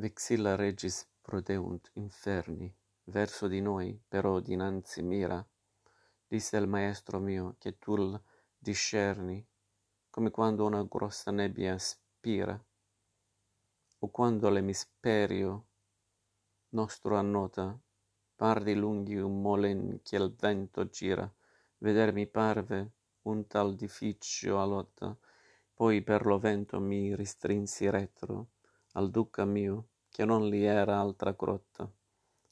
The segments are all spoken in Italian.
Vexilla regis prodeunt inferni verso di noi, però dinanzi mira, disse il maestro mio, che tu discerni, come quando una grossa nebbia spira, o quando l'emisperio nostro annota, par di lunghi un molen che il vento gira, veder mi parve un tal edificio a lotta, poi per lo vento mi ristrinsi retro, al duca mio, che non li era altra grotta,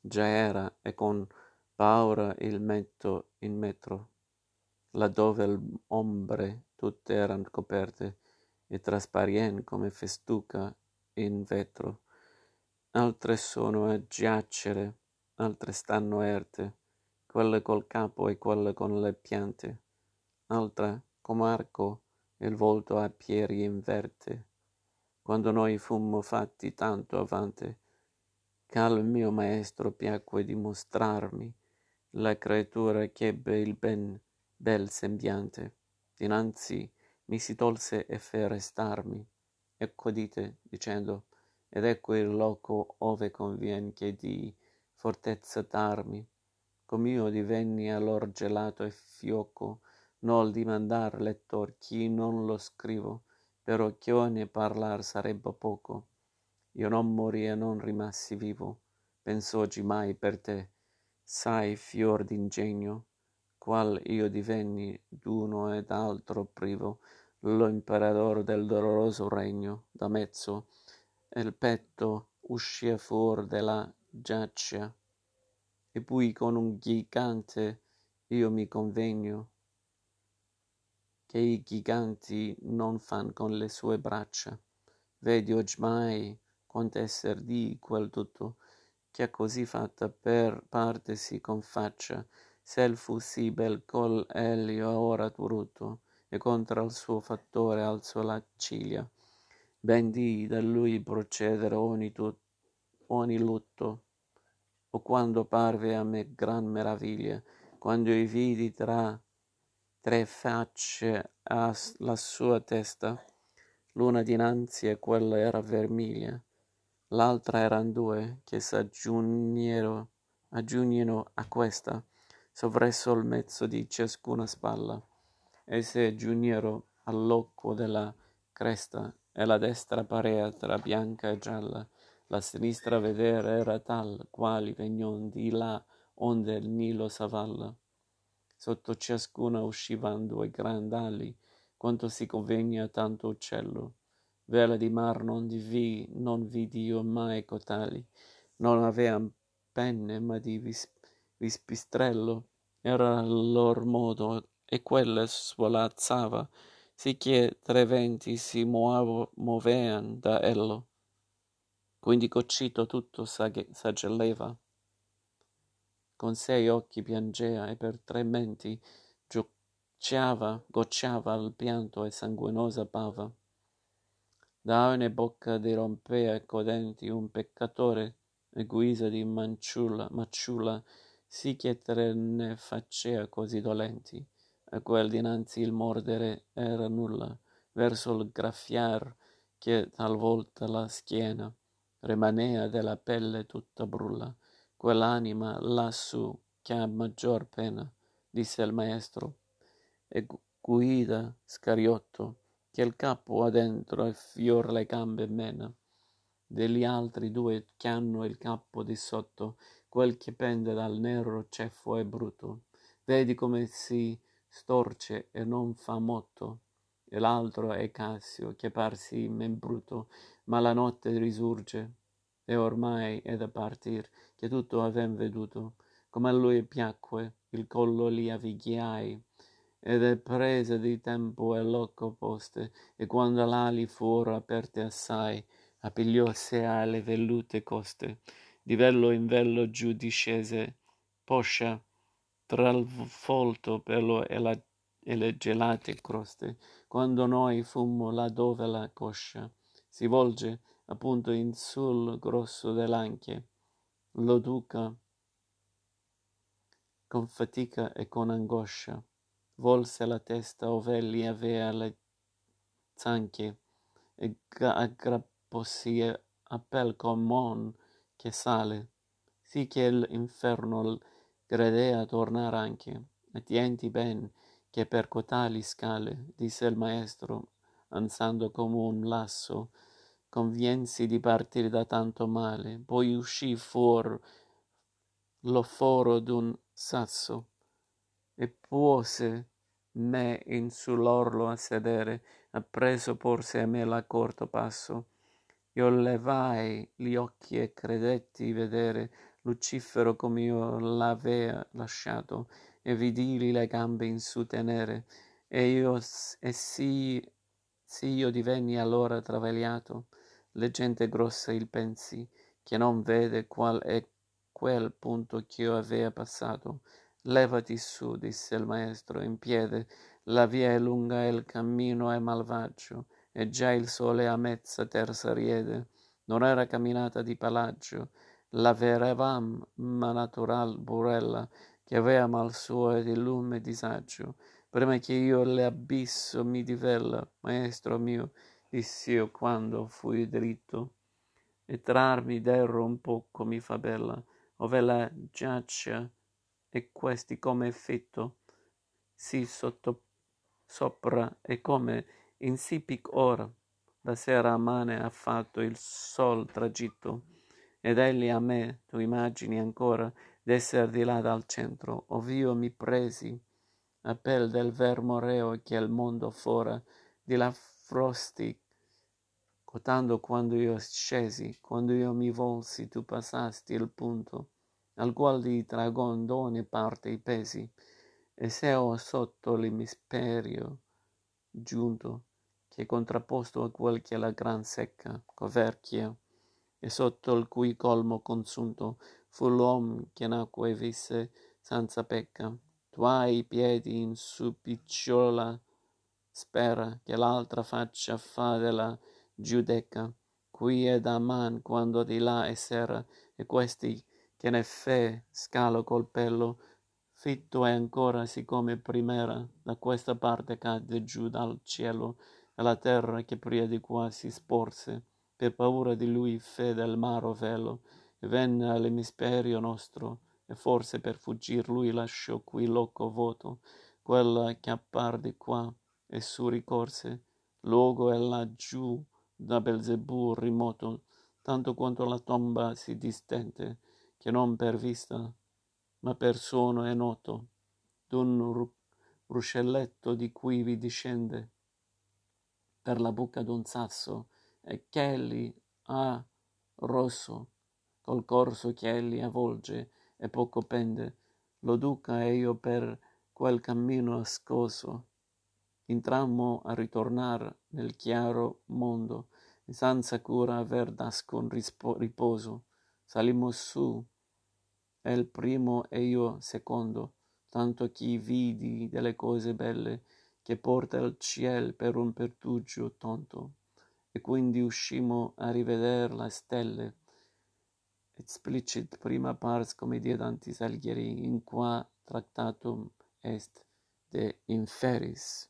già era, e con paura il metto in metro, laddove l'ombre tutte eran coperte, e trasparien come festuca in vetro. Altre sono a giacere, altre stanno erte, quelle col capo e quelle con le piante, altra come arco il volto a piedi inverte quando noi fummo fatti tanto avante, ch'al mio maestro piacque dimostrarmi la creatura ch'ebbe il ben bel sembiante, dinanzi mi si tolse e fe restarmi, ecco dite, dicendo, ed ecco il loco ove convien che di fortezza darmi, com'io divenni allor gelato e fioco, nol dimandar lettor chi non lo scrivo, però ch'io ne parlar sarebbe poco. Io non morì e non rimassi vivo, penso mai per te, sai fior d'ingegno, qual io divenni d'uno ed altro privo, lo imperador del doloroso regno, da mezzo, il petto uscia fuor della giaccia, e poi con un gigante io mi convegno, che i giganti non fan con le sue braccia. Vedi oggmai quant'esser di quel tutto, che così fatta per parte si confaccia, s'el fu sì bel col elio ora brutto, e contra il suo fattore alzò la ciglia. Ben di da lui procedere ogni, tut, ogni lutto, o quando parve a me gran meraviglia, quando i vidi tra tre facce alla sua testa, l'una dinanzi e quella era vermiglia, l'altra eran due, che s'aggiugnero a questa, sovresso il mezzo di ciascuna spalla, e se giugnero all'occo della cresta, e la destra parea tra bianca e gialla, la sinistra vedere era tal, quali vegnon di là onde il Nilo s'avalla sotto ciascuna uscivan due grandali, quanto si convegna tanto uccello. Vela di mar non vi, non vidi io mai cotali, non avean penne, ma di vis, vispistrello, era il lor modo, e quelle svolazzava, sicché tre venti si muovo, movean da ello. Quindi cocito tutto s'aggelleva con sei occhi piangea e per tre menti gocciava, gocciava il pianto e sanguinosa bava. Da ogni bocca dirompea codenti un peccatore e guisa di manciulla, macciula, sì che tre ne facea così dolenti, a quel dinanzi il mordere era nulla, verso il graffiar che talvolta la schiena rimanea della pelle tutta brulla quell'anima lassù che ha maggior pena, disse il maestro, e guida scariotto, che il capo ha dentro e fior le gambe mena. Degli altri due che hanno il capo di sotto, quel che pende dal nero ceffo e bruto, vedi come si storce e non fa motto, e l'altro è Cassio, che parsi membruto, ma la notte risurge e ormai è da partir, che tutto aven veduto, come a lui piacque, il collo li avvighiai, ed è presa di tempo e loco poste, e quando l'ali fuoro aperte assai, appigliò se alle vellute coste, di vello in vello giù discese, poscia, tra il folto pelo e, la, e le gelate croste, quando noi fummo là dove la coscia si volge, appunto in sul grosso dell'anche, lo duca con fatica e con angoscia, volse la testa ove gli avea le zanche e aggrappossi appel common che sale, sì che l'inferno gradea tornar anche. Attenti ben, che per cotali scale, disse il maestro, ansando come un lasso, conviensi di partire da tanto male, poi uscì fuor lo foro d'un sasso, e puose me in sull'orlo a sedere, appresso porse a me l'accorto passo. Io levai gli occhi e credetti vedere Lucifero come io l'avea lasciato, e vidili le gambe in su tenere, e io e sì, sì io divenni allora travagliato, le gente grossa il pensi, che non vede qual è quel punto ch'io avea passato. Levati su, disse il maestro, in piede, la via è lunga e il cammino è malvagio, e già il sole a mezza terza riede. Non era camminata di palagio, la verevam ma natural burella, che avea mal suo e di lume disagio. Prima che io l'abisso mi divella, maestro mio, diss'io quando fui dritto, e trarmi d'erro un poco mi fa bella, ove la giaccia e questi come effetto si sotto sopra e come in sì pic ora la sera a mane ha fatto il sol tragitto ed egli a me tu immagini ancora d'esser di là dal centro ov'io mi presi a pel del vermoreo che il mondo fora di là frosti cotando quando io scesi quando io mi volsi tu passasti il punto al qual di tragon d'ogni parte i pesi. E se ho sotto l'emisperio giunto che contrapposto a quel che la gran secca coverchia e sotto il cui colmo consunto fu l'uom che nacque e visse senza pecca tu hai i piedi in su picciola spera che l'altra faccia fa della giudeca qui è da man quando di là è sera e questi che ne fe scalo col pelo fitto è ancora siccome primera da questa parte cadde giù dal cielo e la terra che pria di qua si sporse per paura di lui fe del maro velo e venne all'emisperio nostro e forse per fuggir lui lasciò qui loco vuoto quella che appar di qua e su ricorse luogo è laggiù da belzebù rimoto tanto quanto la tomba si distende che non per vista, ma per suono è noto, d'un ruscelletto di cui vi discende. Per la bocca d'un sasso, e ch'egli ha rosso, col corso ch'egli avvolge e poco pende, lo duca e io per quel cammino ascoso, intrammo a ritornar nel chiaro mondo, e senza cura aver nascon riposo, salimmo su, el primo e io secondo, tanto chi vidi delle cose belle che porta il ciel per un pertugio tonto, e quindi uscimo a riveder le stelle. explicit prima pars come dantis Alghieri in qua tractatum est de inferis.